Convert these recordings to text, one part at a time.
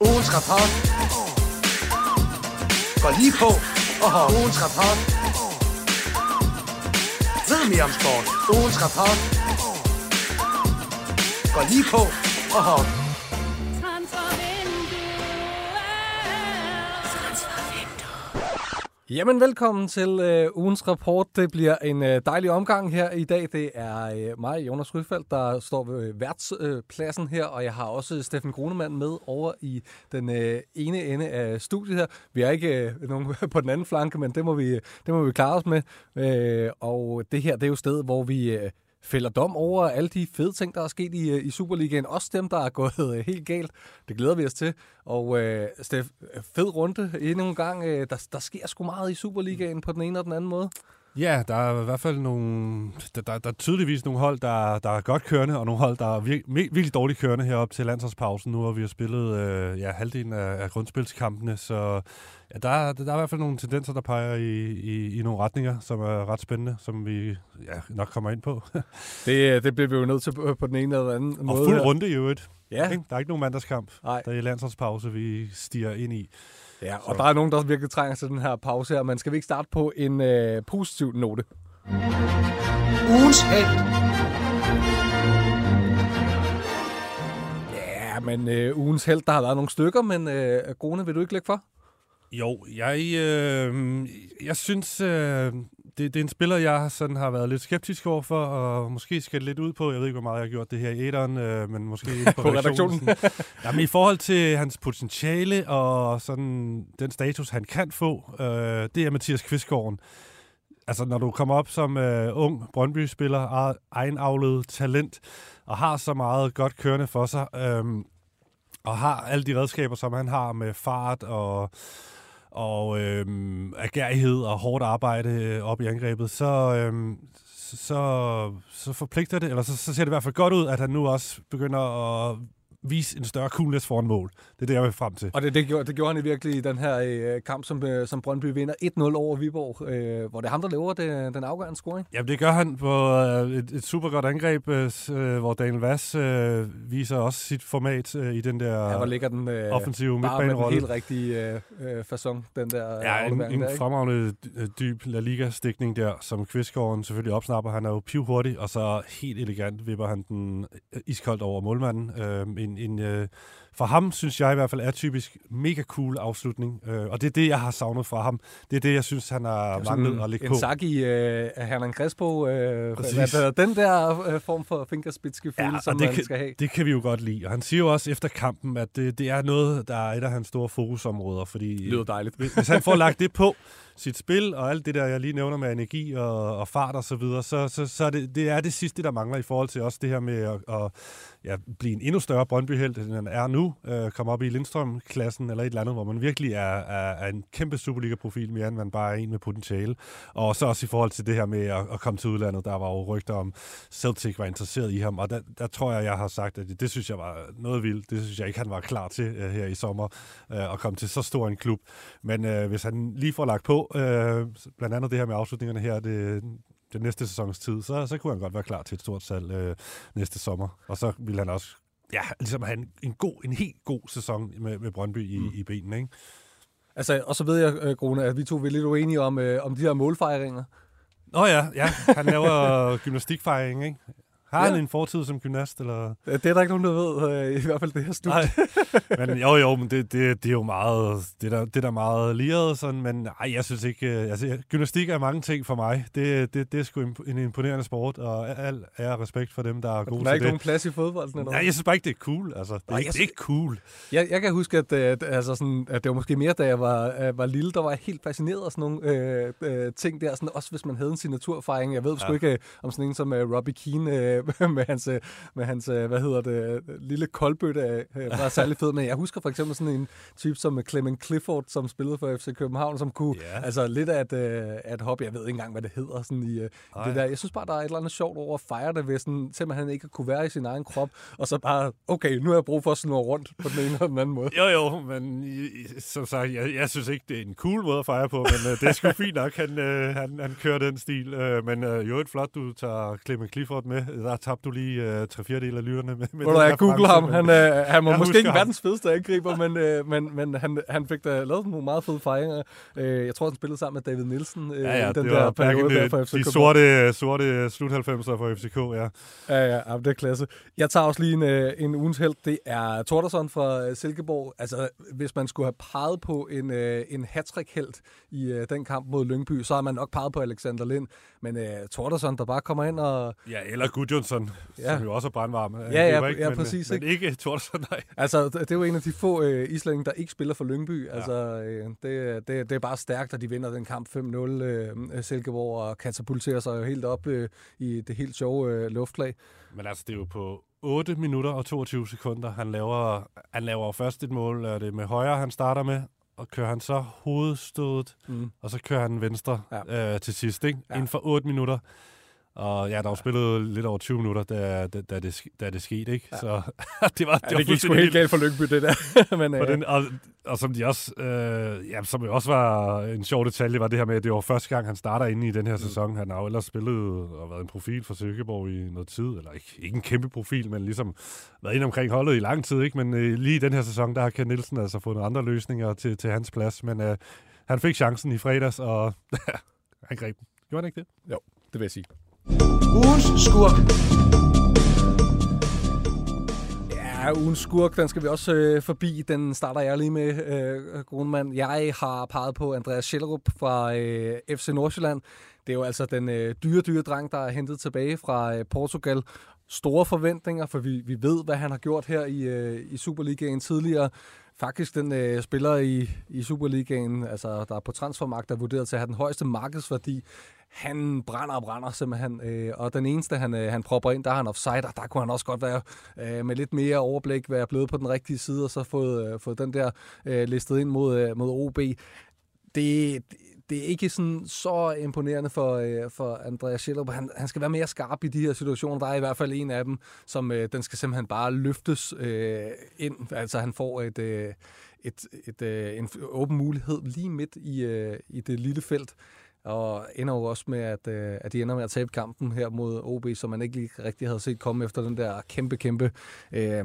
Ugens rapport går lige på og har ugens rapport. Ved mere om sport. Ugens rapport går lige på og har Jamen, velkommen til øh, ugens rapport. Det bliver en øh, dejlig omgang her i dag. Det er øh, mig, Jonas Ryfeldt, der står ved øh, værtspladsen øh, her, og jeg har også øh, Steffen Grunemann med over i den øh, ene ende af studiet her. Vi er ikke øh, nogen på den anden flanke, men det må vi, øh, det må vi klare os med. Øh, og det her, det er jo stedet, hvor vi... Øh, fælder dom over alle de fede ting, der er sket i, øh, i Superligaen. Også dem, der er gået øh, helt galt. Det glæder vi os til. Og øh, Steff, øh, fed runde endnu en gang. Øh, der, der sker sgu meget i Superligaen på den ene og den anden måde. Ja, der er i hvert fald nogle, der, der, der er tydeligvis nogle hold, der, der er godt kørende, og nogle hold, der er vir, virkelig dårligt kørende herop til landsholdspausen nu, hvor vi har spillet øh, ja, halvdelen af, af grundspilskampene, så ja, der, der er i hvert fald nogle tendenser, der peger i, i, i nogle retninger, som er ret spændende, som vi ja, nok kommer ind på. det, det bliver vi jo nødt til på, på den ene eller anden og måde. Og fuld runde i øvrigt. Ja. Der er ikke nogen mandagskamp. Nej. Der er landsholdspause, vi stiger ind i. Ja, og så. der er nogen, der virkelig trænger til den her pause her, men skal vi ikke starte på en øh, positiv note? Ugens held. Ja, men øh, ugens held, der har været nogle stykker, men øh, Grone, vil du ikke lægge for? Jo, jeg, øh, jeg synes, øh, det, det er en spiller, jeg sådan har været lidt skeptisk over for, og måske skal lidt ud på. Jeg ved ikke, hvor meget jeg har gjort det her i æderen, øh, men måske på, på redaktionen. redaktionen. Jamen, I forhold til hans potentiale og sådan den status, han kan få, øh, det er Mathias Kvistgården. Altså, når du kommer op som øh, ung Brøndby-spiller, egenavlet talent, og har så meget godt kørende for sig, øh, og har alle de redskaber, som han har med fart og og øh, agerighed og hårdt arbejde øh, op i angrebet, så, øh, så, så forpligter det, eller så, så ser det i hvert fald godt ud, at han nu også begynder at vise en større coolness foran mål. Det er det, jeg vil frem til. Og det, det, gjorde, det gjorde han i virkelig i den her øh, kamp, som, øh, som Brøndby vinder 1-0 over Viborg, øh, hvor det er ham, der laver det, den afgørende scoring. Jamen, det gør han på øh, et, et super godt angreb, øh, hvor Daniel Vass øh, viser også sit format øh, i den der ja, hvor ligger den, øh, offensive midtbanerolle. Bare med den helt rigtige øh, øh, façon, den der Ja, en, en der, fremragende øh, dyb La Liga-stikning der, som Kvistgården selvfølgelig opsnapper. Han er jo pivhurtig, og så helt elegant vipper han den iskoldt over målmanden. Øh, en, en, øh, for ham, synes jeg i hvert fald, er typisk mega cool afslutning. Øh, og det er det, jeg har savnet fra ham. Det er det, jeg synes, han har manglet at lægge på. En sak i øh, Hernan Crespo. Øh, hvad, den der øh, form for fingerspitzgefühl, ja, som man kan, skal have. Det kan vi jo godt lide. Og han siger jo også efter kampen, at det, det er noget, der er et af hans store fokusområder. Fordi, det lyder dejligt. Hvis, hvis han får lagt det på, sit spil og alt det der, jeg lige nævner med energi og, og fart og så videre, så, så, så er det, det er det sidste, der mangler i forhold til også det her med at, at ja, blive en endnu større brøndby end han er nu. Øh, komme op i Lindstrøm-klassen eller et eller andet, hvor man virkelig er, er, er en kæmpe Superliga-profil, mere end man bare er en med potentiale. Og så også i forhold til det her med at, at komme til udlandet, der var jo rygter om, Celtic var interesseret i ham, og der, der tror jeg, jeg har sagt, at det, det synes jeg var noget vildt. Det synes jeg ikke, han var klar til øh, her i sommer, øh, at komme til så stor en klub. Men øh, hvis han lige får lagt på, øh, blandt andet det her med afslutningerne her, det, den næste sæsons tid, så, så kunne han godt være klar til et stort salg øh, næste sommer. Og så ville han også ja, ligesom have en, en, god, en helt god sæson med, med Brøndby i, mm. i benene. Ikke? Altså, og så ved jeg, Grune, at vi to er lidt uenige om, øh, om de her målfejringer. Nå ja, ja. Han laver gymnastikfejring, ikke? Har ja. han en fortid som gymnast? Eller? Det er der ikke nogen, der ved, øh, i hvert fald det her studie. Nej. men jo, jo, men det, det, det er jo meget, det er der, det er der meget liret, sådan, men nej, jeg synes ikke, øh, altså, gymnastik er mange ting for mig. Det, det, det er sgu en imponerende sport, og al ære respekt for dem, der er gode til det. Der er ikke nogen plads i fodbold? Nej, jeg synes bare ikke, det er cool. Altså, det, nej, er, det er ikke cool. Jeg, jeg kan huske, at, at, altså sådan, at det var måske mere, da jeg var, var lille, der var jeg helt fascineret af sådan nogle øh, øh, ting der, sådan, også hvis man havde en signaturfejring. Jeg ved ja. sgu ikke øh, om sådan en som uh, Robbie Keane uh, med hans, med hans, hvad hedder det, lille koldbøtte var særlig fed. Men jeg husker for eksempel sådan en type som Clement Clifford, som spillede for FC København, som kunne, yeah. altså lidt af et, af et hop, jeg ved ikke engang, hvad det hedder, sådan i det der. Jeg synes bare, der er et eller andet sjovt over at fejre det ved sådan, simpelthen ikke at kunne være i sin egen krop, og så bare, okay, nu har jeg brug for at snurre rundt på den ene eller den anden måde. Jo, jo, men som sagt, jeg, jeg synes ikke, det er en cool måde at fejre på, men det er sgu fint nok, han, han, han kører den stil. Men uh, jo, et flot, du tager Clement Clifford med. Der tabte du lige uh, tre fjerdedel af lytterne. Med, med Hvor jeg google ham. Han, øh, han var Jeg måske ikke ham. verdens fedeste angriber, men, øh, men, men han, han fik da lavet nogle meget fede fejringer. Øh, jeg tror, han spillede sammen med David Nielsen øh, Ja, ja, den det der periode der for FC de sorte, sorte slut 90'er for FCK, ja. Ja, ja, det er klasse. Jeg tager også lige en, øh, en ugens held. Det er Tordersson fra øh, Silkeborg. Altså, hvis man skulle have peget på en, øh, en hattrick held i øh, den kamp mod Lyngby, så har man nok peget på Alexander Lind. Men øh, Tordersson, der bare kommer ind og... Ja, eller Gudjonsson, Ja. ja. som jo også er brandvarm. Ja, ja, ikke, ja, men, præcis, Men ikke Tordsson, nej. Altså, det er jo en af de få øh, islændinge, der ikke spiller for Lyngby. Altså, øh, det, det, det er bare stærkt, at de vinder den kamp 5-0, øh, Silkeborg, og katapulterer sig jo helt op øh, i det helt sjove øh, luftlag. Men altså, det er jo på 8 minutter og 22 sekunder. Han laver, han laver først et mål, er det med højre, han starter med, og kører han så hovedstødet, Mm. og så kører han venstre Ja. ja. øh, til sidst, ikke? Ja. Ja. Inden for 8 minutter. Og ja, der var spillet lidt over 20 minutter, da, da, da, det, da det skete, ikke? Ja. Så det var, det Ja, det gik sgu helt galt for Lyngby, det der. Men, Og, øh, den, og, og som de også, øh, ja, som jo også var en sjov detalje, var det her med, at det var første gang, han starter inde i den her sæson. Han har jo ellers spillet og været en profil for Silkeborg i noget tid, eller ikke, ikke en kæmpe profil, men ligesom været inde omkring holdet i lang tid, ikke? Men øh, lige i den her sæson, der har Ken Nielsen altså fundet andre løsninger til, til hans plads, men øh, han fik chancen i fredags, og han greb den. Gjorde han ikke det? det vil jeg sige. Ugens skurk. Ja, ugens skurk, den skal vi også øh, forbi. Den starter jeg lige med, øh, Grunemann. Jeg har peget på Andreas Schellerup fra øh, FC Nordsjælland. Det er jo altså den øh, dyre, dyre dreng, der er hentet tilbage fra øh, Portugal. Store forventninger, for vi, vi ved, hvad han har gjort her i, øh, i Superligaen tidligere. Faktisk den øh, spiller i, i Superligaen, altså der er på transfermarkt, der er vurderet til at have den højeste markedsværdi. Han brænder og brænder simpelthen, øh, og den eneste, han, øh, han propper ind, der er han offside, og der kunne han også godt være øh, med lidt mere overblik, være blevet på den rigtige side, og så fået, øh, fået den der øh, listet ind mod, øh, mod OB. Det, det er ikke sådan så imponerende for, øh, for Andreas Schillerup. Han, han skal være mere skarp i de her situationer. Der er i hvert fald en af dem, som øh, den skal simpelthen bare løftes øh, ind. Altså han får et, øh, et, et, øh, en åben mulighed lige midt i, øh, i det lille felt. Og ender jo også med, at, øh, at de ender med at tabe kampen her mod OB, som man ikke lige rigtig havde set komme efter den der kæmpe, kæmpe øh,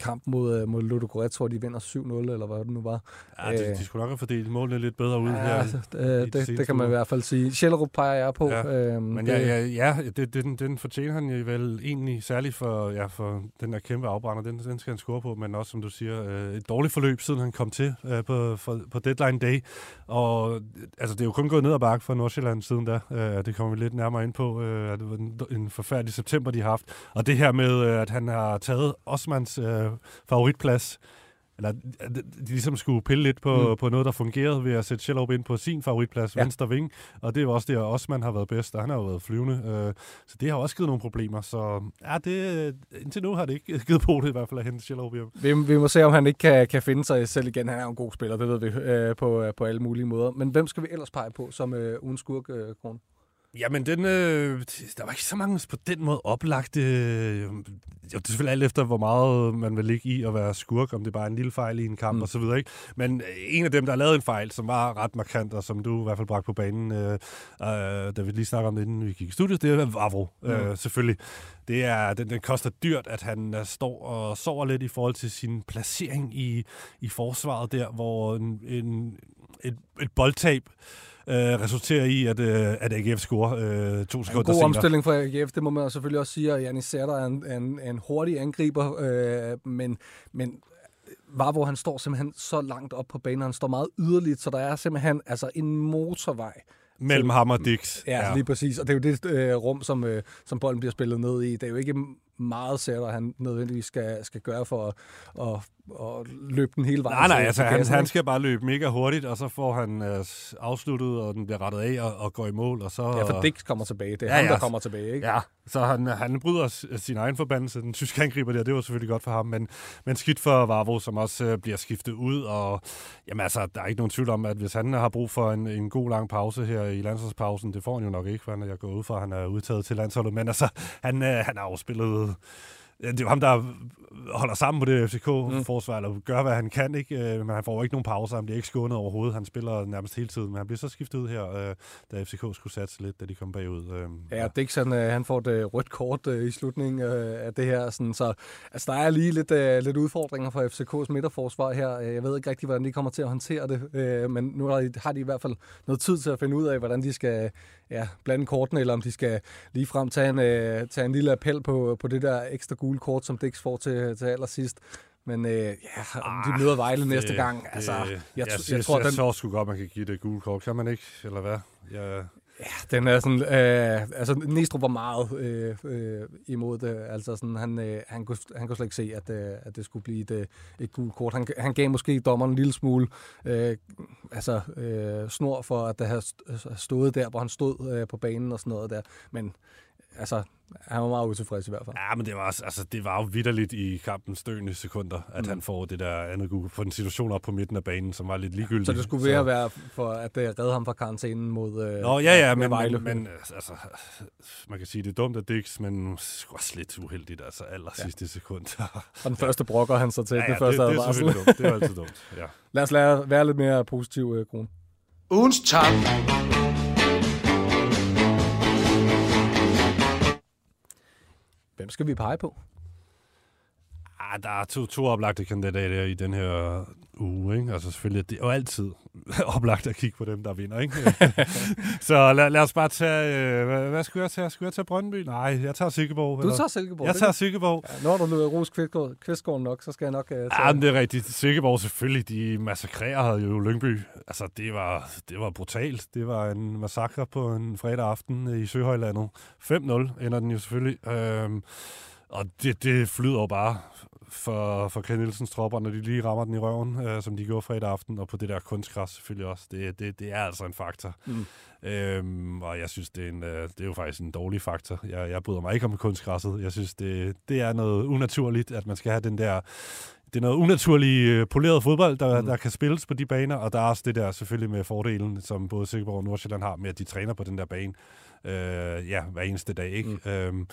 kamp mod, øh, mod Ludogorets, hvor de vinder 7-0, eller hvad det nu var. Ja, de, Øh. de skulle nok have fordelt målene lidt bedre ud Ja, her. altså, det, det seneste kan man i hvert fald sige. Schellerup peger jeg på. Ja, øhm, Men det, ja, ja, ja det, den, den fortjener han jo vel egentlig særligt for, ja, for den der kæmpe afbrænder. Den, den skal han score på, men også, som du siger, øh, et dårligt forløb, siden han kom til øh, på, for, på deadline day. Og altså, det er jo kun gået ned ad bakke for Nordsjælland siden da. Øh, det kommer vi lidt nærmere ind på. Øh, det var en, en forfærdelig september, de har haft. Og det her med, at han har taget Osmans øh, favoritplads, eller de ligesom skulle pille lidt på, Mm. på noget, der fungerede ved at sætte Schellerup ind på sin favoritplads, Ja. venstre ving. Og det er jo også der, Osman har været bedst, og han har jo været flyvende. Øh, så det har også givet nogle problemer. Så ja, det, indtil nu har det ikke givet på det i hvert fald at hente Schellerup hjem. vi, vi må se, om han ikke kan, kan finde sig selv igen. Han er jo en god spiller, det ved vi øh, på, øh, på alle mulige måder. Men hvem skal vi ellers pege på som øh, ugens skurk, øh, Kron? Jamen, den, øh, der var ikke så mange på den måde oplagte... Øh, jo, det er selvfølgelig alt efter, hvor meget man vil ligge i at være skurk, om det er bare en lille fejl i en kamp Mm. og så videre, ikke? Men øh, en af dem, der lavet en fejl, som var ret markant, og som du i hvert fald bragte på banen, øh, øh, da vi lige snakker om det, inden vi gik i studiet, det er Vavro, Mm. øh, selvfølgelig. Det er, den, den koster dyrt, at han øh, står og sover lidt i forhold til sin placering i, i forsvaret der, hvor en, en, et, et boldtab øh, resulterer i, at, øh, at AGF scorer øh, to En sekunder god senere. omstilling for AGF, det må man selvfølgelig også sige. Og Janis Sætter er en, en, en hurtig angriber, øh, men, men var, hvor han står simpelthen så langt op på banen. Han står meget yderligt, så der er simpelthen altså en motorvej Mellem ham og Dix. Ja, ja, lige præcis. Og det er jo det øh, rum, som, øh, som bolden bliver spillet ned i. Det er jo ikke meget sætter, han nødvendigvis skal, skal gøre for at, at, at løbe den hele vejen. Nej, nej, altså han, han skal bare løbe mega hurtigt, og så får han øh, afsluttet, og den bliver rettet af og, og går i mål, og så... Ja, for Dix kommer tilbage. Det er Ja, ja, ham, ja. der kommer tilbage, ikke? Ja, så han, han bryder sin egen forbandelse. Den tyske angriber der, det var selvfølgelig godt for ham, men, men skidt for Varvo, som også øh, bliver skiftet ud. Og jamen altså, der er ikke nogen tvivl om, at hvis han har brug for en, en god lang pause her i landsholdspausen, det får han jo nok ikke, for han- jeg går ud fra, at han er udtaget til landsholdet. Men altså, han, øh, han har jo spillet Ja, det er jo ham, der holder sammen på det FCK-forsvar, eller gør, hvad han kan, ikke? Øh, men han får ikke nogen pauser, han bliver ikke skånet overhovedet. Han spiller nærmest hele tiden, men han bliver så skiftet ud her, øh, da FCK skulle satse lidt, da de kom bagud. Øh, ja, ja. Dixon, han får det rødt kort i slutningen af det her. Sådan, så altså, der er lige lidt, lidt udfordringer for FCK's midterforsvar her. Jeg ved ikke rigtig, hvordan de kommer til at håndtere det, men nu har de i hvert fald noget tid til at finde ud af, hvordan de skal ja, blande kortene, eller om de skal lige frem tage en, øh, tage en lille appel på, på det der ekstra gule kort, som Dix får til, til allersidst. Men øh, ja, ah, de møder Vejle det, næste gang. Altså, jeg, jeg, jeg, jeg, tror, jeg, den... så sgu godt, man kan give det gule kort. Kan man ikke, eller hvad? Jeg, Ja, den er sådan, øh, altså Næstrup var meget øh, øh, imod det, altså sådan, han, øh, han, kunne, han kunne slet ikke se, at, øh, at det skulle blive et, øh, et gult kort. Han, han gav måske dommeren en lille smule øh, altså, øh, snor for, at det havde altså, stået der, hvor han stod øh, på banen og sådan noget der, men altså, han var meget utilfreds i hvert fald. Ja, men det var, også, altså, det var jo vidderligt i kampens døende sekunder, at mm. han får det der andet gule på en situation op på midten af banen, som var lidt ligegyldig. Så det skulle være, være for at uh, redde ham fra karantænen mod uh, Nå, ja, ja, men, men, men, altså, man kan sige, det er dumt at Dix, men også lidt uheldigt, altså aller ja. sidste sekund. Og den første brokker han så til, ja, ja, det første det, det er selvfølgelig dumt. Det er altid dumt, ja. Lad os lade, være lidt mere positiv, uh, Kron. Ugens tak. Hvem skal vi pege på? Ah, der er to, to oplagte kandidater i den her uge. Ikke? Altså selvfølgelig, det er jo altid oplagt at kigge på dem, der vinder. Ikke? så lad, lad os bare tage... Øh, hvad, hvad skulle jeg tage? Skulle jeg tage Brøndby? Nej, jeg tager Silkeborg. Du tager Silkeborg? Jeg tager Silkeborg. Ja, når du løber Rose Kvistgården nok, så skal jeg nok uh, tage... Ja, men det er rigtigt. Silkeborg selvfølgelig, de massakrerede jo Lyngby. Altså, det var, det var brutalt. Det var en massakre på en fredag aften i Søhøjlandet. 5-0 ender den jo selvfølgelig. Øhm, og det, det flyder jo bare for, for Ken Nielsens tropper, når de lige rammer den i røven, øh, som de gjorde fredag aften, og på det der kunstgræs selvfølgelig også. Det, det, det er altså en faktor. Mm. Øhm, og jeg synes, det er, en, øh, det er jo faktisk en dårlig faktor. Jeg, jeg bryder mig ikke om kunstgræsset. Jeg synes, det, det er noget unaturligt, at man skal have den der det er noget unaturligt øh, poleret fodbold, der, mm. der kan spilles på de baner, og der er også det der selvfølgelig med fordelen, som både Sikkerborg og Nordsjælland har, med at de træner på den der bane øh, ja, hver eneste dag. Ikke? Mm. Øhm,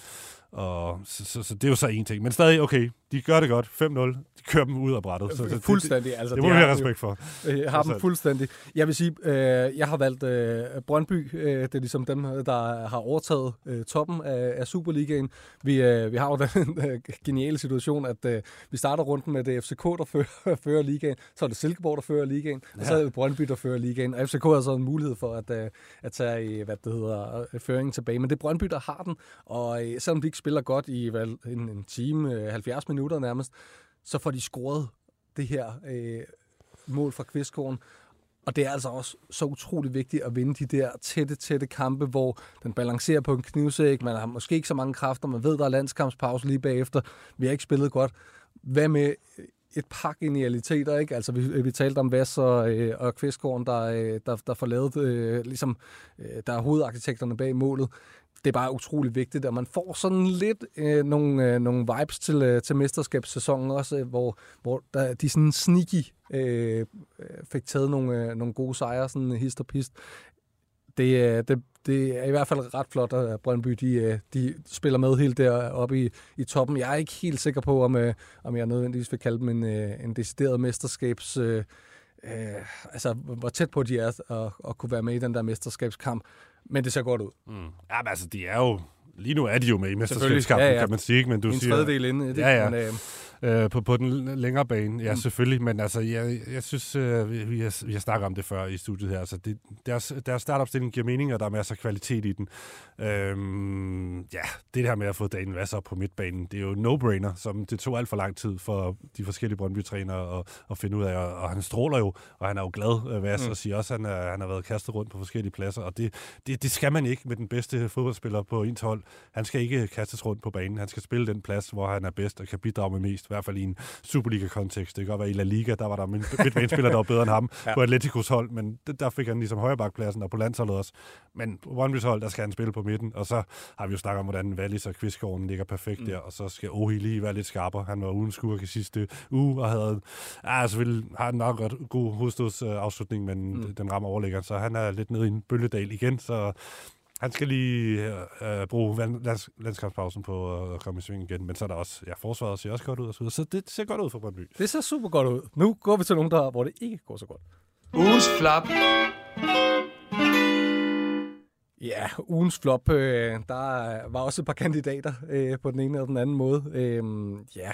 og så, så, så det er jo så en ting. Men stadig, okay, de gør det godt. 5-0. De kører dem ud af brættet. Så, så fuldstændig. Det, altså, det må vi have respekt for. Jeg har dem fuldstændig. Jeg vil sige, øh, jeg har valgt øh, Brøndby. Øh, det er ligesom dem, der har overtaget øh, toppen af, af Superligaen. Vi, øh, vi har jo den øh, geniale situation, at øh, vi starter runden med det FCK, der fører, fører ligaen. Så er det Silkeborg, der fører ligaen. Ja. Og så er det Brøndby, der fører ligaen. Og FCK har så en mulighed for at, øh, at tage hvad det hedder, øh, føringen tilbage. Men det er Brøndby, der har den. Og øh, selvom de ikke spiller godt i vel, en, en time, øh, 70 minutter nærmest, så får de scoret det her øh, mål fra Kvistgården. Og det er altså også så utrolig vigtigt at vinde de der tætte, tætte kampe, hvor den balancerer på en knivsæk. Man har måske ikke så mange kræfter. Man ved, der er landskampspause lige bagefter. Vi har ikke spillet godt. Hvad med øh, et par genialiteter, ikke? Altså, vi, øh, vi talte om Vass og, øh, og Kvistgården, der, øh, der, der får lavet, øh, ligesom, øh, der er hovedarkitekterne bag målet det er bare utrolig vigtigt, at man får sådan lidt øh, nogle, øh, nogle vibes til, øh, til mesterskabssæsonen også, øh, hvor, hvor der, de sådan sneaky øh, øh fik taget nogle, øh, nogle gode sejre, sådan hist og pist. Det, øh, det, det er i hvert fald ret flot, at Brøndby de, øh, de spiller med helt deroppe i, i toppen. Jeg er ikke helt sikker på, om, øh, om jeg nødvendigvis vil kalde dem en, øh, en decideret mesterskabs... Øh, Øh, altså, hvor tæt på de er at, at kunne være med i den der mesterskabskamp. Men det ser godt ud. Mm. Ja, men altså, de er jo... Lige nu er de jo med i mesterskabskampen, ja, ja. kan man sige. Ikke? Men du en siger, tredjedel inde. Det, ja, ja. Men, øh, øh, på, på den længere bane. Ja, mm. selvfølgelig, men altså, jeg, jeg synes, øh, vi, vi, har, vi har snakket om det før i studiet her. Altså, det, deres, deres startopstilling giver mening, og der er masser af kvalitet i den. Øhm, ja, det her med at få Daniel Vasser på midtbanen, det er jo no-brainer, som det tog alt for lang tid for de forskellige Brøndby-trænere at, at finde ud af, og, og han stråler jo, og han er jo glad, øh, Vasser, mm. og siger også, at han, er, han har været kastet rundt på forskellige pladser, og det, det, det skal man ikke med den bedste fodboldspiller på ens hold. Han skal ikke kastes rundt på banen, han skal spille den plads, hvor han er bedst og kan bidrage med mest hvert fald i en Superliga-kontekst. Det kan godt være i La Liga, der var der midtbanespiller, der var bedre end ham ja. på Atleticos hold, men der fik han ligesom højrebakpladsen og på landsholdet også. Men på Brøndby's hold, der skal han spille på midten, og så har vi jo snakket om, hvordan Wallis og Kvistgården ligger perfekt mm. der, og så skal Ohi lige være lidt skarpere. Han var uden skurk i sidste uge, og havde, ja, selvfølgelig har han nok godt god hovedstødsafslutning, men mm. den rammer overlæggeren, så han er lidt nede i en bølgedal igen, så Han skal lige øh, øh bruge lands, landskampspausen på at komme i sving igen, men så er der også, ja, forsvaret ser også godt ud og så videre, så det ser godt ud for Brøndby. Det ser super godt ud. Nu går vi til nogen, der, hvor det ikke går så godt. Ugens flap. Ja, ugens flop. Øh, der var også et par kandidater øh, på den ene eller den anden måde. Øh, ja,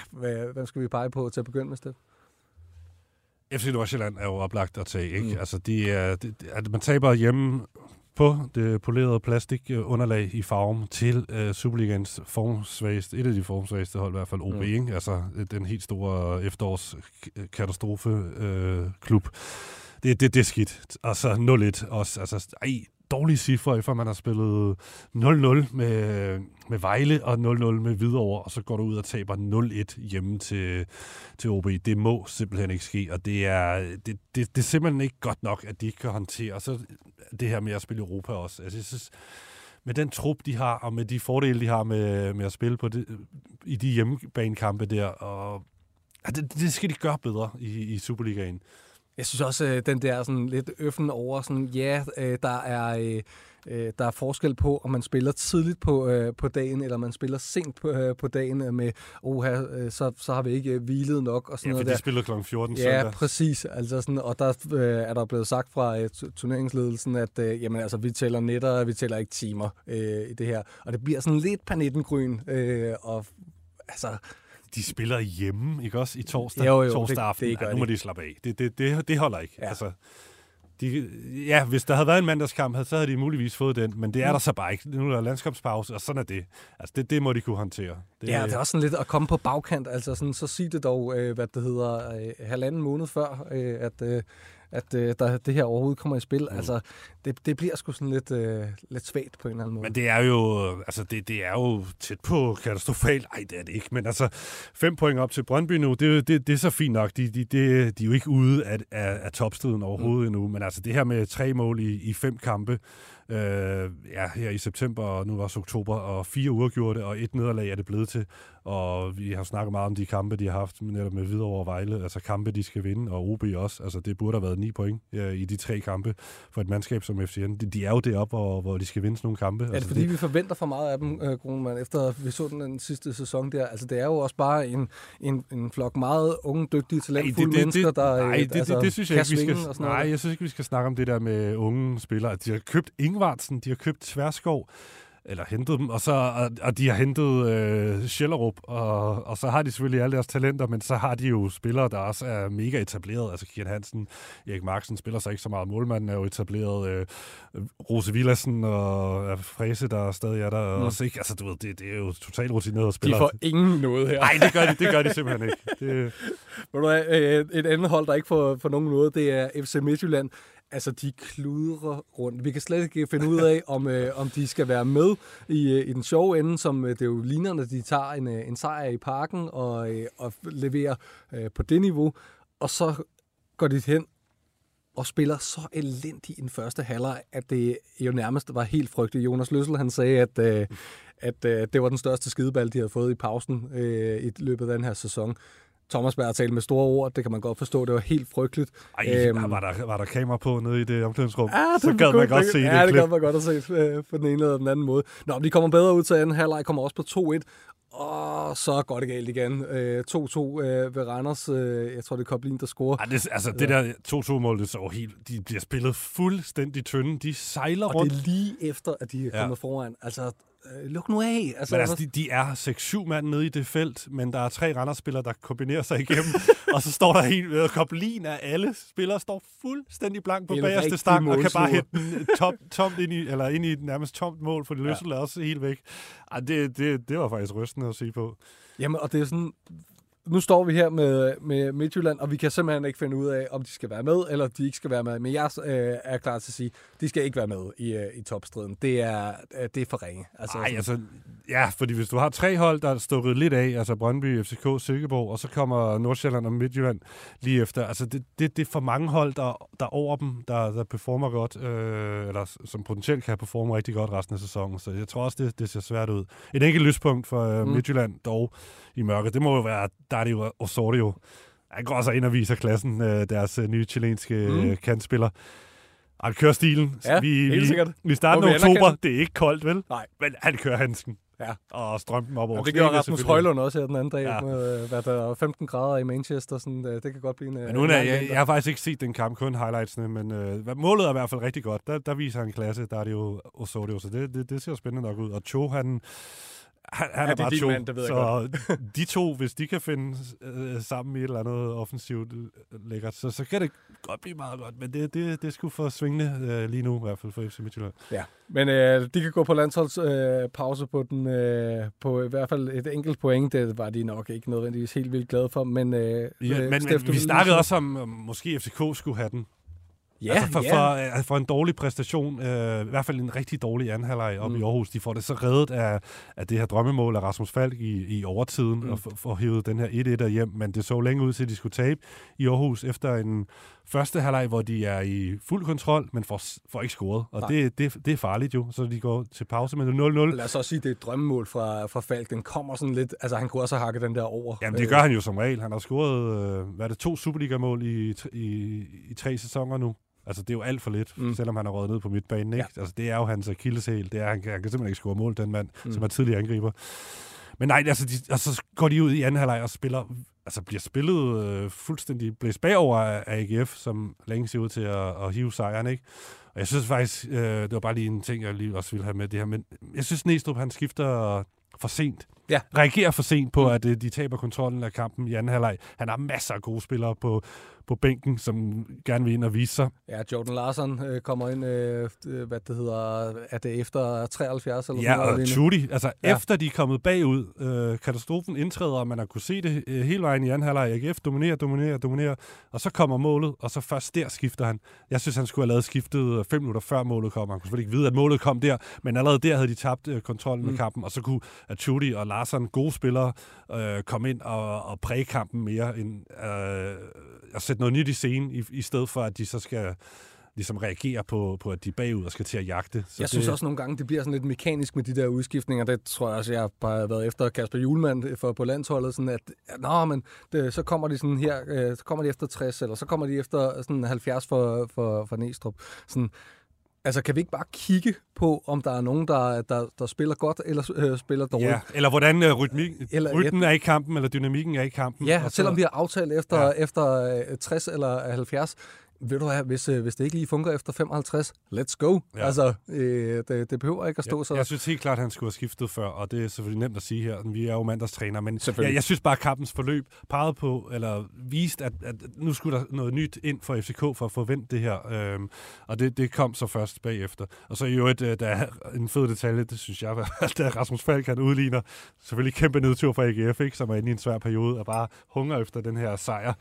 hvem skal vi pege på til at begynde med, Steff? FC Nordsjælland er jo oplagt at tage, ikke? Mm. Altså, de er, de, at man taber hjemme på det polerede plastikunderlag i farven til uh, Superligans formsvageste, et af de formsvageste hold, i hvert fald OB, mm. ikke? Altså den helt store efterårskatastrofe-klub. Uh, klub. det, det, det er skidt. Altså 0-1 også. Altså, ej, dårlige cifre, efter man har spillet 0-0 med, med Vejle og 0-0 med Hvidovre, og så går du ud og taber 0-1 hjemme til, til OB. Det må simpelthen ikke ske, og det er, det, det, det er simpelthen ikke godt nok, at de ikke kan håndtere. Og så det her med at spille Europa også. Altså, jeg synes, med den trup, de har, og med de fordele, de har med, med at spille på det, i de hjemmebanekampe der, og ja, det, det skal de gøre bedre i, i Superligaen. Jeg synes også, øh, den der sådan lidt øffen over, sådan, ja, øh, der er... Øh, der er forskel på, om man spiller tidligt på, på dagen, eller man spiller sent på, på dagen med, oha, så, så har vi ikke hvilet nok. Og sådan ja, noget de spiller kl. 14 Ja, søndag. præcis. Altså sådan, og der er der blevet sagt fra turneringsledelsen, at jamen, altså, vi tæller netter, vi tæller ikke timer øh, i det her. Og det bliver sådan lidt panettengryn, øh, og altså de spiller hjemme, ikke også? I torsdag, jo, jo, torsdag det, aften. Det, det ja, nu må de slappe af. Det, det, det, det holder ikke. Ja. Altså, de, ja, hvis der havde været en mandagskamp, så havde de muligvis fået den, men det er mm. der så bare ikke. Nu er der landskabspause, og sådan er det. Altså, det, det må de kunne håndtere. Det, ja, det er også sådan lidt at komme på bagkant. Altså, sådan, så sig det dog, øh, hvad det hedder, øh, halvanden måned før, øh, at, øh, at øh, der, det her overhovedet kommer i spil. Mm. Altså, det, det bliver sgu sådan lidt, øh, lidt svagt på en eller anden måde. Men det er jo, altså det, det er jo tæt på katastrofalt. Nej, det er det ikke. Men altså, fem point op til Brøndby nu, det, det, det er så fint nok. De, de, de, de er jo ikke ude af, af, af topstriden overhovedet mm. endnu. Men altså, det her med tre mål i, i fem kampe, øh, ja, her i september og nu også oktober, og fire uger gjorde det, og et nederlag er det blevet til. Og vi har snakket meget om de kampe, de har haft netop med Hvidovre og Vejle, altså kampe, de skal vinde, og OB også. Altså det burde have været ni point ja, i de tre kampe for et mandskab som FCN. De, de er jo deroppe, hvor, hvor de skal vinde sådan nogle kampe. Er det altså, fordi, det... vi forventer for meget af dem, uh, Grunemann, efter vi så den, den sidste sæson der? Altså det er jo også bare en, en, en flok meget unge, dygtige, talentfulde det, det, mennesker, der nej, det, altså, det, det, synes jeg ikke, vi skal, Nej, jeg synes ikke, vi skal snakke om det der med unge spillere. De har købt Ingvartsen, de har købt Tverskov, eller hentet dem, og, så, og, og de har hentet øh, Schellerup, og, og så har de selvfølgelig alle deres talenter, men så har de jo spillere, der også er mega etableret. Altså Kian Hansen, Erik Marksen spiller sig ikke så meget. Målmanden er jo etableret. Øh, Rose Villassen og øh, Fræse, der stadig er der mm. også ikke. Altså, du ved, det, det er jo totalt rutineret spillere. De får ingen noget her. Nej, det gør de, det gør de simpelthen ikke. Det... Øh, et andet hold, der ikke får, får nogen noget, det er FC Midtjylland. Altså, de kludrer rundt. Vi kan slet ikke finde ud af, om, øh, om de skal være med i, øh, i den sjove ende, som øh, det jo ligner, når de tager en, øh, en sejr i parken og, øh, og leverer øh, på det niveau. Og så går de hen og spiller så elendigt i den første halvleg, at det jo nærmest var helt frygteligt. Jonas Løssel, han sagde, at, øh, at øh, det var den største skideball, de havde fået i pausen øh, i løbet af den her sæson. Thomas Berg talt med store ord, det kan man godt forstå, det var helt frygteligt. Ej, æm... var, der, var der kamera på nede i det omklædningsrum? Ja, det så gad man godt se det Ja, det gad man godt at se øh, på den ene eller den anden måde. Nå, de kommer bedre ud til anden halvleg, kommer også på 2-1, og så går det galt igen. 2-2 øh, øh, ved Randers. Øh, jeg tror, det er Koblin, der scorer. Ja, det, altså, det der 2-2-mål, det så helt... De bliver spillet fuldstændig tynde. De sejler og rundt. Og det er lige efter, at de er kommet ja. foran. Altså, øh, luk nu af. Altså, men altså, de, de er 6-7 mand nede i det felt, men der er tre Randers-spillere, der kombinerer sig igennem, og så står der helt ved koblin af alle spillere, står fuldstændig blank på bagerste stang, og kan bare hætte den top, tomt ind i, eller ind i et nærmest tomt mål, for de løser ja. også helt væk. Ej, det, det, det var faktisk rystende at se på. Jamen, og det er sådan, nu står vi her med, med Midtjylland, og vi kan simpelthen ikke finde ud af, om de skal være med, eller de ikke skal være med. Men jeg øh, er klar til at sige, de skal ikke være med i, øh, i topstriden. Det er, øh, det er for ringe. Altså, Ej, altså, ja, fordi hvis du har tre hold, der er stukket lidt af, altså Brøndby, FCK, Silkeborg, og så kommer Nordsjælland og Midtjylland lige efter, altså det, det, det er for mange hold, der, der over dem, der, der performer godt, øh, eller som potentielt kan performe rigtig godt resten af sæsonen. Så jeg tror også, det, det ser svært ud. Et enkelt lyspunkt for øh, mm. Midtjylland dog i mørket, det må jo være Dario Osorio. Han går også ind og viser klassen, øh, deres øh, nye chilenske mm. kantspiller. Han kører stilen. Ja, vi, helt vi, sikkert. Vi starter Og i oktober. Det er ikke koldt, vel? Nej. Men han kører handsken. Ja. Og strømpen op over Og det gjorde Rasmus. Højlund også her den anden dag, Ja. ja. med, øh, hvad der er 15 grader i Manchester. Sådan, øh, det kan godt blive en... Men nu er jeg, jeg har faktisk ikke set den kamp, kun highlightsene, men øh, målet er i hvert fald rigtig godt. Der, der viser han klasse, der er det jo Osorio, så det, det, det ser spændende nok ud. Og Cho, han, han, han Ja, er det er bare din Cho. mand, det ved jeg så de to, hvis de kan finde øh, sammen i et eller andet offensivt øh, lækkert, så, så kan det godt blive meget godt. Men det, det, det er sgu for svingende øh, lige nu, i hvert fald for FC Midtjylland. Ja, men øh, de kan gå på landsholdspause øh, pause på den øh, på i hvert fald et enkelt point. Det var de nok ikke nødvendigvis helt vildt glade for, men øh, Ja, øh, men, Steff, men vi snakkede også om, om måske FCK skulle have den. Ja, altså for, ja. for, øh, for en dårlig præstation, øh, i hvert fald en rigtig dårlig anhalvleg op mm. I Aarhus. De får det så reddet af, af det her drømmemål af Rasmus Falk i, i overtiden, mm. Og får- hævet den her 1-1 hjem. Men det så længe ud til, at de skulle tabe i Aarhus efter en første halvleg, hvor de er i fuld kontrol, men får, får ikke scoret. Og Nej. det, det, det er farligt jo, så de går til pause med 0-0. Lad os også sige, det er et drømmemål fra, fra Falk. Den kommer sådan lidt... Altså, han kunne også have hakket den der over. Jamen, det gør han jo som regel. Han har scoret, øh, hvad er det, to Superliga-mål i, tr- i, i tre sæsoner nu. Altså, det er jo alt for lidt, mm. Selvom han har røget ned på midtbanen, ikke? Ja. Altså, det er jo hans akilleshæl. Det er, han, kan- han kan simpelthen ikke score mål, den mand, mm. Som er tidligere angriber. Men nej, altså, de, og så går de ud i anden halvleg og spiller, altså bliver spillet øh, fuldstændig blæst bagover af, AGF, som længe ser ud til at, at hive sejren, ikke? Og jeg synes faktisk, øh, det var bare lige en ting, jeg lige også ville have med det her, men jeg synes, Næstrup, han skifter for sent. Ja. Reagerer for sent på, Mm. mm. at øh, de taber kontrollen af kampen i anden halvleg. Han har masser af gode spillere på, på bænken, som gerne vil ind og vise sig. Ja, Jordan Larsen øh, kommer ind, øh, øh, hvad det hedder, er det efter 73 eller Ja, noget? og lignende? Tudy, altså Ja. ja. efter de er kommet bagud, øh, katastrofen indtræder, og man har kunne se det øh, hele vejen i anden halvleg. AGF dominerer, dominerer, dominerer, og så kommer målet, og så først der skifter han. Jeg synes, han skulle have lavet skiftet fem minutter før målet kom. Han kunne selvfølgelig ikke vide, at målet kom der, men allerede der havde de tabt øh, kontrollen. Mm. med kampen, og så kunne Tudy og Larsen, gode spillere, øh, komme ind og, og præge kampen mere, end øh, at sætte noget nyt i scenen, i, i stedet for, at de så skal ligesom reagere på, på, at de bagud og skal til at jagte. Så Jeg det, synes også nogle gange, det bliver sådan lidt mekanisk med de der udskiftninger. Det tror jeg også, jeg har været efter Kasper Julemand for på landsholdet. Sådan at, nå, men det, så kommer de sådan her, øh, så kommer de efter 60, eller så kommer de efter sådan 70 for, for, for Næstrup. Sådan, altså, kan vi ikke bare kigge på, om der er nogen, der, der, der spiller godt eller øh, spiller dårligt? Ja, eller hvordan uh, rytmik, Eller- rytmen er i kampen, eller dynamikken er i kampen. Ja, og så- selvom vi har aftalt efter, Ja. ja. efter øh, 60 eller 70. Ved du hvad, hvis, øh, hvis det ikke lige fungerer efter 55, let's go. Ja. Ja. Altså, øh, det, det behøver ikke at stå jeg, så... jeg synes helt klart, at han skulle have skiftet før, og det er selvfølgelig nemt at sige her. Vi er jo mandagstræner, men jeg, jeg synes bare, at kampens forløb pegede på, eller viste, at, at nu skulle der noget nyt ind for FCK for at få vendt det her. Øhm, og det, det kom så først bagefter. Og så i øvrigt, øh, der er en fed detalje, det synes jeg, da Rasmus Falk han udligner. Selvfølgelig kæmpe nedtur for AGF, ikke, som er inde i en svær periode, og bare hunger efter den her sejr.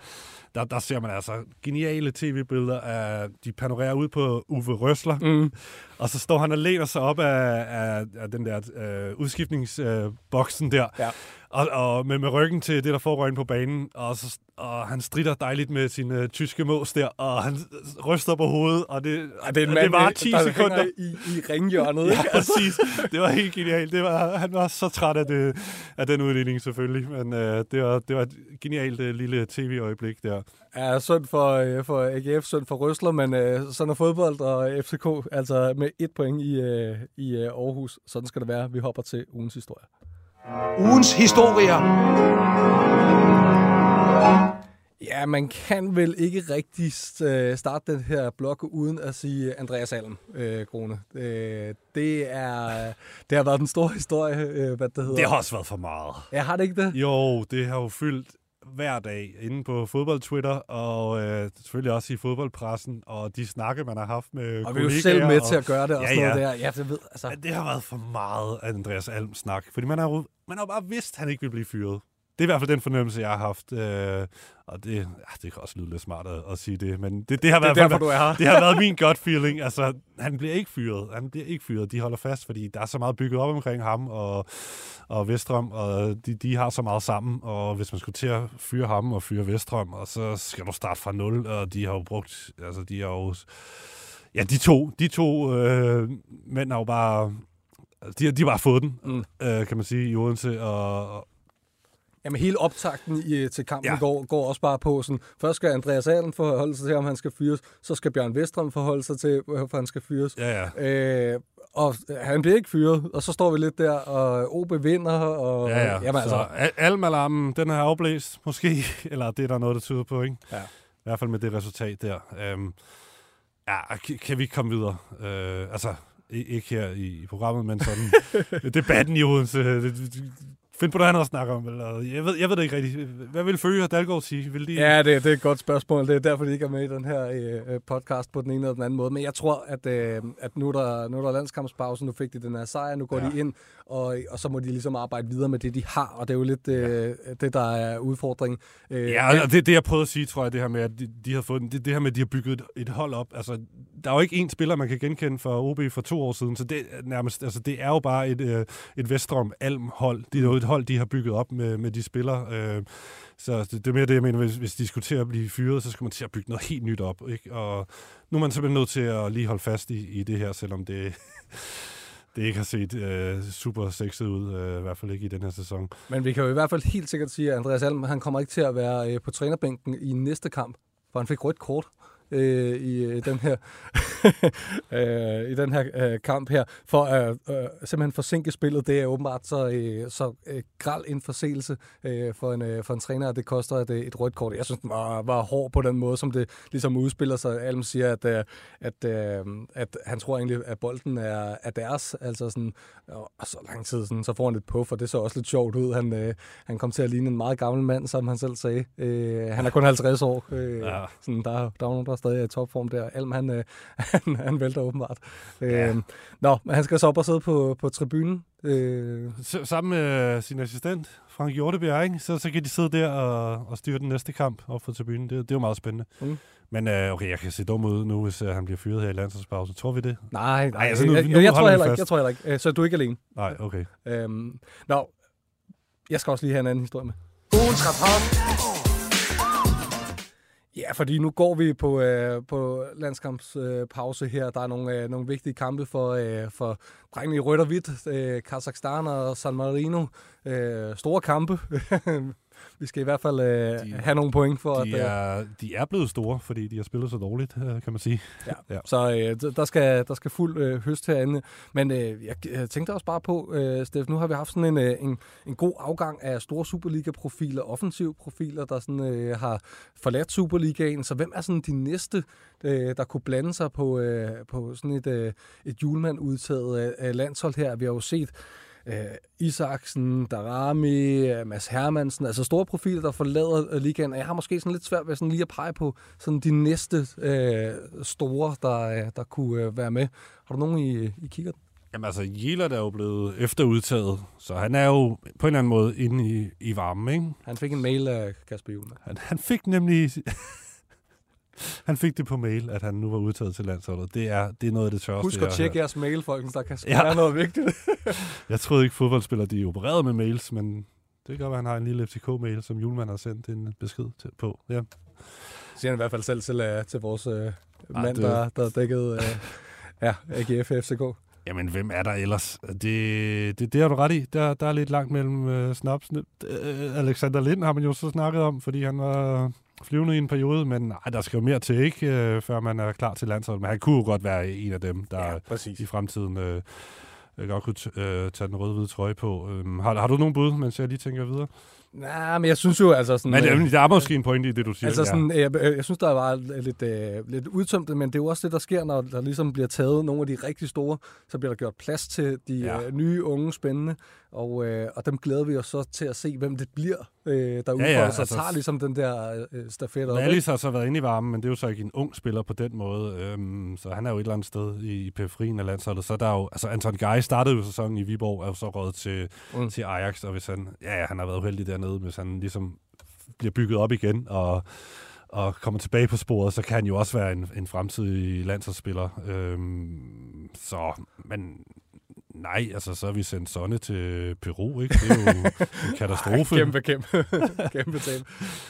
Der, der ser man altså geniale tv-billeder af, de panorerer ud på Uwe Røsler, Mm. og så står han og læner sig op af, af, af den der øh, udskiftningsboksen der. Ja. Og, og med, med ryggen til det, der foregår inde på banen. Og, så, og han strider dejligt med sin øh, tyske mås der, og han ryster på hovedet. Og det, Ja, det er en mand, det var der 10 hænger sekunder. i, i ringhjørnet, Ja, ikke? Præcis. Det var helt genialt. Det var, han var så træt af, det, af den udligning selvfølgelig. Men øh, det, var, det var et genialt øh, lille tv-øjeblik der. Ja, synd for, øh, for AGF, synd for Røsler, men øh, sådan er fodbold og FCK, altså med et point i, øh, i øh, Aarhus. Sådan skal det være. Vi hopper til ugens historie. Ugens historier. Ja, man kan vel ikke rigtig øh, starte den her blok uden at sige Andreas Alm, øh, Krone. Øh, det, er, det har været den store historie, øh, hvad det hedder. Det har også været for meget. Ja, har det ikke det? Jo, det har jo fyldt hver dag inde på fodbold-Twitter, og øh, selvfølgelig også i fodboldpressen, og de snakke, man har haft med Og vi er jo selv med og, til at gøre det og Ja, sådan noget ja. der. Ja, det ved, altså. Det har været for meget Andreas Alm snak, fordi man har man har bare vidst, at han ikke ville blive fyret. Det er i hvert fald den fornemmelse, jeg har haft. Øh, og det, ja, det kan også lyde lidt smart at, at sige det, men det, det har Det været derfor, du er det har været min gut feeling. Altså, han bliver ikke fyret. Han bliver ikke fyret. De holder fast, fordi der er så meget bygget op omkring ham og, og Vestrøm, og de, de har så meget sammen. Og hvis man skulle til at fyre ham og fyre Vestrøm, og så skal du starte fra nul, og de har jo brugt... Altså, de har jo... Ja, de to, de to øh, mænd har jo bare... De, har- de har bare fået den, Mm. øh, kan man sige, i Odense, og Jamen hele optakten i, til kampen Ja. går, går også bare på sådan, først skal Andreas Allen forholde sig til, om han skal fyres, så skal Bjørn Vestrøm forholde sig til, hvorfor han skal fyres. Ja, ja. Øh, og han bliver ikke fyret, og så står vi lidt der, og OB vinder, og Ja, ja. jamen, så altså, al- Alm-alarmen, den er afblæst, måske. Eller det er der noget, der tyder på, ikke? Ja. I hvert fald med det resultat der. Øhm, ja, kan, vi ikke komme videre? Øh, altså, ikke her i, i programmet, men sådan debatten i Odense. Find på noget andet at snakke om. Eller, jeg, ved, jeg ved det ikke rigtigt. Hvad vil Følge og Dalgaard sige? Vil de, Ja, det, det er et godt spørgsmål. Det er derfor, de ikke er med i den her øh, podcast på den ene eller den anden måde. Men jeg tror, at, øh, at nu, er der, nu er der landskampspause, nu fik de den her sejr, nu går Ja. ja. de ind, og, og så må de ligesom arbejde videre med det, de har. Og det er jo lidt øh, det, der er udfordringen. Øh, Ja, og det, det jeg prøvede at sige, tror jeg, det her med, at de, de har fået, det, det her med, at de har bygget et, et hold op. Altså, der er jo ikke én spiller, man kan genkende fra OB for to år siden, så det, er nærmest, altså, det er jo bare et, øh, et Vestrom Alm hold. Det er jo et hold, de har bygget op med, med de spillere. Øh, så altså, det, det er mere det, jeg mener, hvis, hvis de skulle til at blive fyret, så skal man til at bygge noget helt nyt op. Ikke? Og nu er man simpelthen nødt til at lige holde fast i, i det her, selvom det, det ikke har set øh, super sexet ud, øh, i hvert fald ikke i den her sæson. Men vi kan jo i hvert fald helt sikkert sige, at Andreas Alm, han kommer ikke til at være øh, på trænerbænken i næste kamp, for han fik rødt kort øh, i øh, den her øh, i den her øh, kamp her, for at øh, simpelthen forsinke spillet. Det er åbenbart så, øh, så øh, gral en forseelse øh, for, en, øh, for en træner, at det koster et, øh, et rødt kort. Jeg synes, den var, var hård på den måde, som det ligesom udspiller sig. Alm siger, at, øh, at, øh, at han tror egentlig, at bolden er, er deres. Altså sådan, og så lang tid, sådan, så får han et puff, og det så også lidt sjovt ud. Han, øh, han kom til at ligne en meget gammel mand, som han selv sagde. Øh, han er kun 50 år. Øh, Ja. sådan, der, der er nogen, der er stadig er i topform der. Alm, han, øh, han, han vælter åbenbart. Øh, Ja. Nå, men han skal så op og sidde på, på tribunen. Øh, sammen med sin assistent, Frank Hjortebjerg, ikke? Så, så kan de sidde der og, og styre den næste kamp op for tribunen. Det, det er jo meget spændende. Mm. Men øh, okay, jeg kan se dum ud nu, hvis øh, han bliver fyret her i landsholdspausen. Tror vi det? nej, nej, altså, altså, nu- jeg, nu jeg, jeg, tror heller ikke, jeg tror heller ikke. Øh, Så du er ikke alene. Nej, okay. Øhm, nå, jeg skal også lige have en anden historie med. Ugens rapport. Ja, fordi nu går vi på, øh, på landskampspause øh, her. Der er nogle, øh, nogle vigtige kampe for, øh, for drengene i rødt og hvidt. Øh, Kazakhstan og San Marino. Øh, store kampe. vi skal i hvert fald øh, De- have nogle point for, De at... Øh, er, de er blevet store, fordi de har spillet så dårligt, øh, kan man sige. Ja. Ja. Så øh, der, skal, der skal fuld øh, høst herinde. Men øh, jeg, jeg tænkte også bare på, øh, Steff, nu har vi haft sådan en, øh, en, en god afgang af store Superliga-profiler, offensive profiler, der sådan, øh, har forladt Superligaen. Så hvem er sådan de næste, øh, der kunne blande sig på, øh, på sådan et, øh, et julemand-udtaget øh, landshold her? Vi har jo set øh, Isaksen, Darami, øh, Mads Hermansen, altså store profiler, der forlader ligaen. Og jeg har måske sådan lidt svært ved sådan lige at pege på sådan de næste øh, store, der, øh, der kunne øh, være med. Har du nogen, I, I kigger? Jamen altså, Jelert er jo blevet efterudtaget, så han er jo på en eller anden måde inde i, i varmen, ikke? Han fik en mail af Kasper Juhl. Han, han fik nemlig... han fik det på mail, at han nu var udtaget til landsholdet. Det er, det er noget af det tørste, Husk at tjekke jeres mail, folkens. Der kan Ja. være noget vigtigt. Jeg troede ikke, fodboldspillere de opererede med mails, men det kan godt være, at han har en lille FCK-mail, som Julemand har sendt en besked til, på. Ja. siger han i hvert fald selv til, uh, til vores uh, Ej, mand, det- der, der dækkede uh, ja, AGF FCK. Jamen, hvem er der ellers? Det, det, det har du ret i. Der, der er lidt langt mellem øh, snapsene. Øh, Alexander Lind har man jo så snakket om, fordi han var flyvende i en periode, men nej, der skal jo mere til, ikke? Øh, før man er klar til landsholdet. Men han kunne jo godt være en af dem, der ja, præcis. i fremtiden øh, øh, godt kunne øh, tage den røde-hvide trøje på. Øhm, har, har du nogen bud, mens jeg lige tænker videre? Nej, men jeg synes jo altså sådan... Men øh, øh, der er måske en pointe i det, du siger. Altså ja. sådan, jeg, jeg, jeg synes, der var lidt, øh, lidt udtømt, men det er jo også det, der sker, når der ligesom bliver taget nogle af de rigtig store, så bliver der gjort plads til de Ja. ja. øh, nye, unge, spændende, og, øh, og dem glæder vi os så til at se, hvem det bliver, øh, der ja, udfolder sig altså- tager ligesom den der øh, stafet op. har så været inde i varmen, men det er jo så ikke en ung spiller på den måde. Øhm, så han er jo et eller andet sted i, i periferien af landsholdet. Så der er jo, altså Anton Gej startede jo sæsonen i Viborg, er jo så råd til, Mm. til Ajax, og hvis han, ja, ja, han har været uheldig dernede, hvis han ligesom bliver bygget op igen, og, og kommer tilbage på sporet, så kan han jo også være en, en fremtidig landsholdsspiller. Øhm, så, men nej, altså så har vi sendt Sonne til Peru, ikke? Det er jo en katastrofe. Kæmpe, kæmpe, kæmpe tab.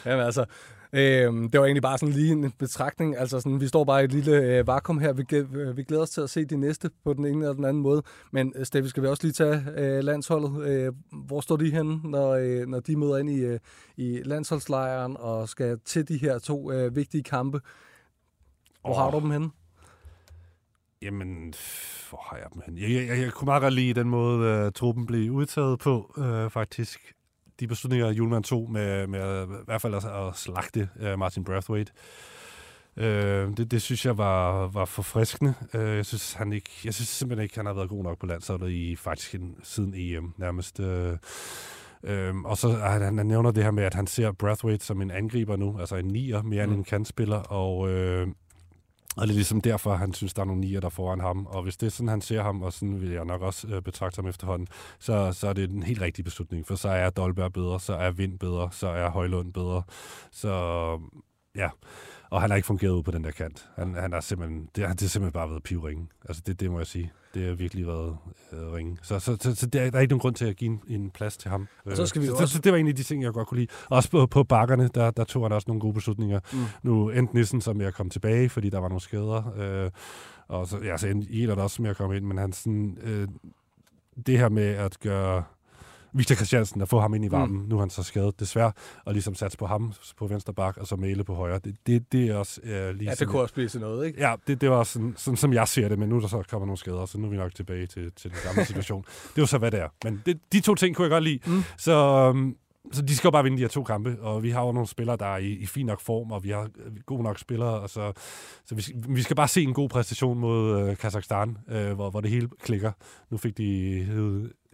Jamen altså, Øhm, det var egentlig bare sådan lige en betragtning. Altså sådan, vi står bare i et lille øh, vakuum her. Vi, glæ- vi glæder os til at se de næste på den ene eller den anden måde. Men øh, Steffi, skal vi også lige tage øh, landsholdet? Øh, hvor står de henne, når, øh, når de møder ind i, øh, i landsholdslejren og skal til de her to øh, vigtige kampe? Hvor oh. har du dem henne? Jamen, hvor har jeg dem hen? Jeg, jeg, jeg kunne meget godt lide den måde, uh, truppen blev udtaget på, uh, faktisk. De beslutninger, Julemand tog med, med i hvert fald at, at slagte uh, Martin Brathwaite, uh, det, det synes jeg var, var forfriskende. Uh, jeg synes han ikke, jeg synes simpelthen ikke, han har været god nok på landsholdet i faktisk en, siden EM nærmest. Uh, Øhm, og så han, han nævner det her med, at han ser Brathwaite som en angriber nu, altså en nier mere mm. end en kantspiller, og øh, og det er ligesom derfor, han synes, der er nogle nier, der foran ham. Og hvis det er sådan, han ser ham, og sådan vil jeg nok også øh, betragte ham efterhånden, så, så er det en helt rigtig beslutning. For så er Dolberg bedre, så er Vind bedre, så er Højlund bedre. Så ja, og han har ikke fungeret ud på den der kant. Han, han er simpelthen, det, har, det er simpelthen bare været pivringen. Altså det, det må jeg sige. Det har virkelig været øh, ringe. Så, så, så, så der, der er ikke nogen grund til at give en, en plads til ham. Og så skal vi så, også... så, så det var en af de ting, jeg godt kunne lide. Også på, på bakkerne, der, der tog han også nogle gode beslutninger. Mm. Nu endte Nissen som jeg kom tilbage, fordi der var nogle skader. Øh, og så, ja, så endte Ehlert også med at komme ind, men han sådan, øh, det her med at gøre Victor Christiansen, at få ham ind i varmen. Mm. Nu er han så skadet, desværre. Og ligesom sats på ham på venstre bak, og så Mæle på højre. Det, det, det er også uh, lige Ja, det kunne også blive sådan noget, ikke? Ja, det, det var sådan, sådan, som jeg ser det, men nu er der så kommer nogle skader, så nu er vi nok tilbage til, til den gamle situation. det er jo så, hvad det er. Men det, de to ting kunne jeg godt lide. Mm. Så, um, så de skal jo bare vinde de her to kampe, og vi har jo nogle spillere, der er i, i fin nok form, og vi har gode nok spillere, og så, så vi, vi skal bare se en god præstation mod øh, Kazakhstan, øh, hvor, hvor det hele klikker. Nu fik de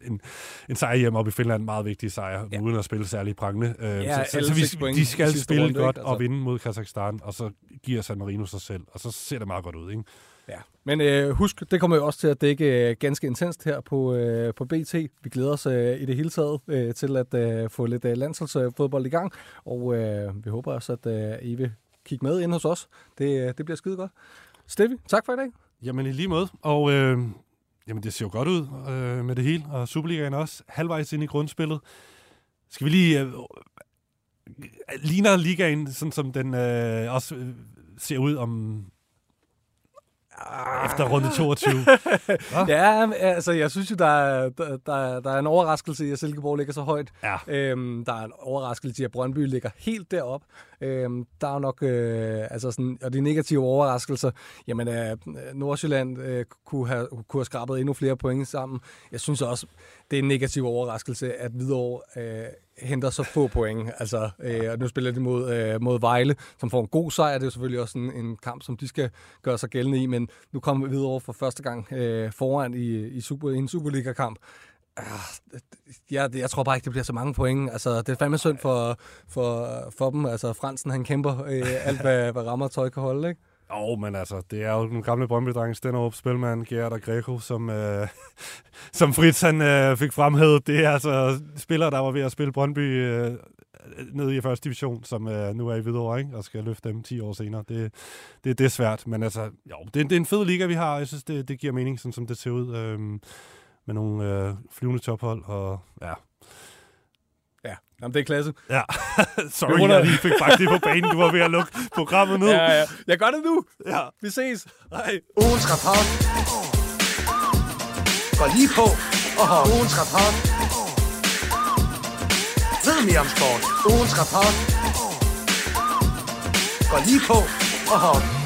en, en sejr hjem op i Finland, meget vigtig sejr, ja. uden at spille særlig prangende. Øh, Ja, så, så, så vi, de skal spille runde, godt altså. og vinde mod Kazakhstan, og så giver San Marino sig selv, og så ser det meget godt ud, ikke? Ja, men øh, husk, det kommer jo også til at dække øh, ganske intenst her på, øh, på BT. Vi glæder os øh, i det hele taget øh, til at øh, få lidt øh, landsholdsfodbold i gang, og øh, vi håber også, at øh, I vil kigge med ind hos os. Det, øh, det bliver skide godt. Steffi, tak for i dag. Jamen i lige måde, og øh, jamen, det ser jo godt ud øh, med det hele, og Superligaen også halvvejs ind i grundspillet. Skal vi lige... Øh, ligner ligaen, sådan som den øh, også øh, ser ud om efter runde 22. ja, altså jeg synes jo, der er, der, der, der er en overraskelse i, at Silkeborg ligger så højt. Ja. Øhm, der er en overraskelse i, at Brøndby ligger helt derop. Øhm, der er nok, øh, altså sådan, og de negative overraskelser, jamen øh, Nordsjælland øh, kunne, have, kunne have skrabet endnu flere point sammen. Jeg synes også, det er en negativ overraskelse, at Hvidovre øh, henter så få point. Altså, øh, og nu spiller de mod, øh, mod Vejle, som får en god sejr. Det er selvfølgelig også en, en kamp, som de skal gøre sig gældende i, men nu kommer vi videre for første gang øh, foran i, i, super, i en Superliga-kamp. Ah, jeg, jeg tror bare ikke, det bliver så mange point. Altså, det er fandme synd for, for, for dem. Altså, Fransen, han kæmper øh, alt, hvad, hvad rammer tøj kan holde, ikke? Jo, oh, men altså, det er jo den gamle Brøndby-dreng, Stenderup, Spilman, Gerard og Greco, som, øh, som Fritz han øh, fik fremhævet. Det er altså spillere, der var ved at spille Brøndby øh, ned i første division, som øh, nu er i Hvidovre, ikke? og skal løfte dem 10 år senere. Det, det, det er svært, men altså, jo, det, det er en fed liga, vi har. Jeg synes, det, det giver mening, sådan som det ser ud. Øh, med nogle øh, flyvende tophold, og ja, Ja, Jamen, det er klasse. Ja, sorry, jeg lige fik faktisk på banen. Du var ved at lukke programmet nu. Ja, ja. Jeg gør det nu. Ja. Vi ses. Hej. Ugens rapport. Gå lige på og hold ugens rapport. Ved mere om sport. Ugens rapport. Gå lige på og hold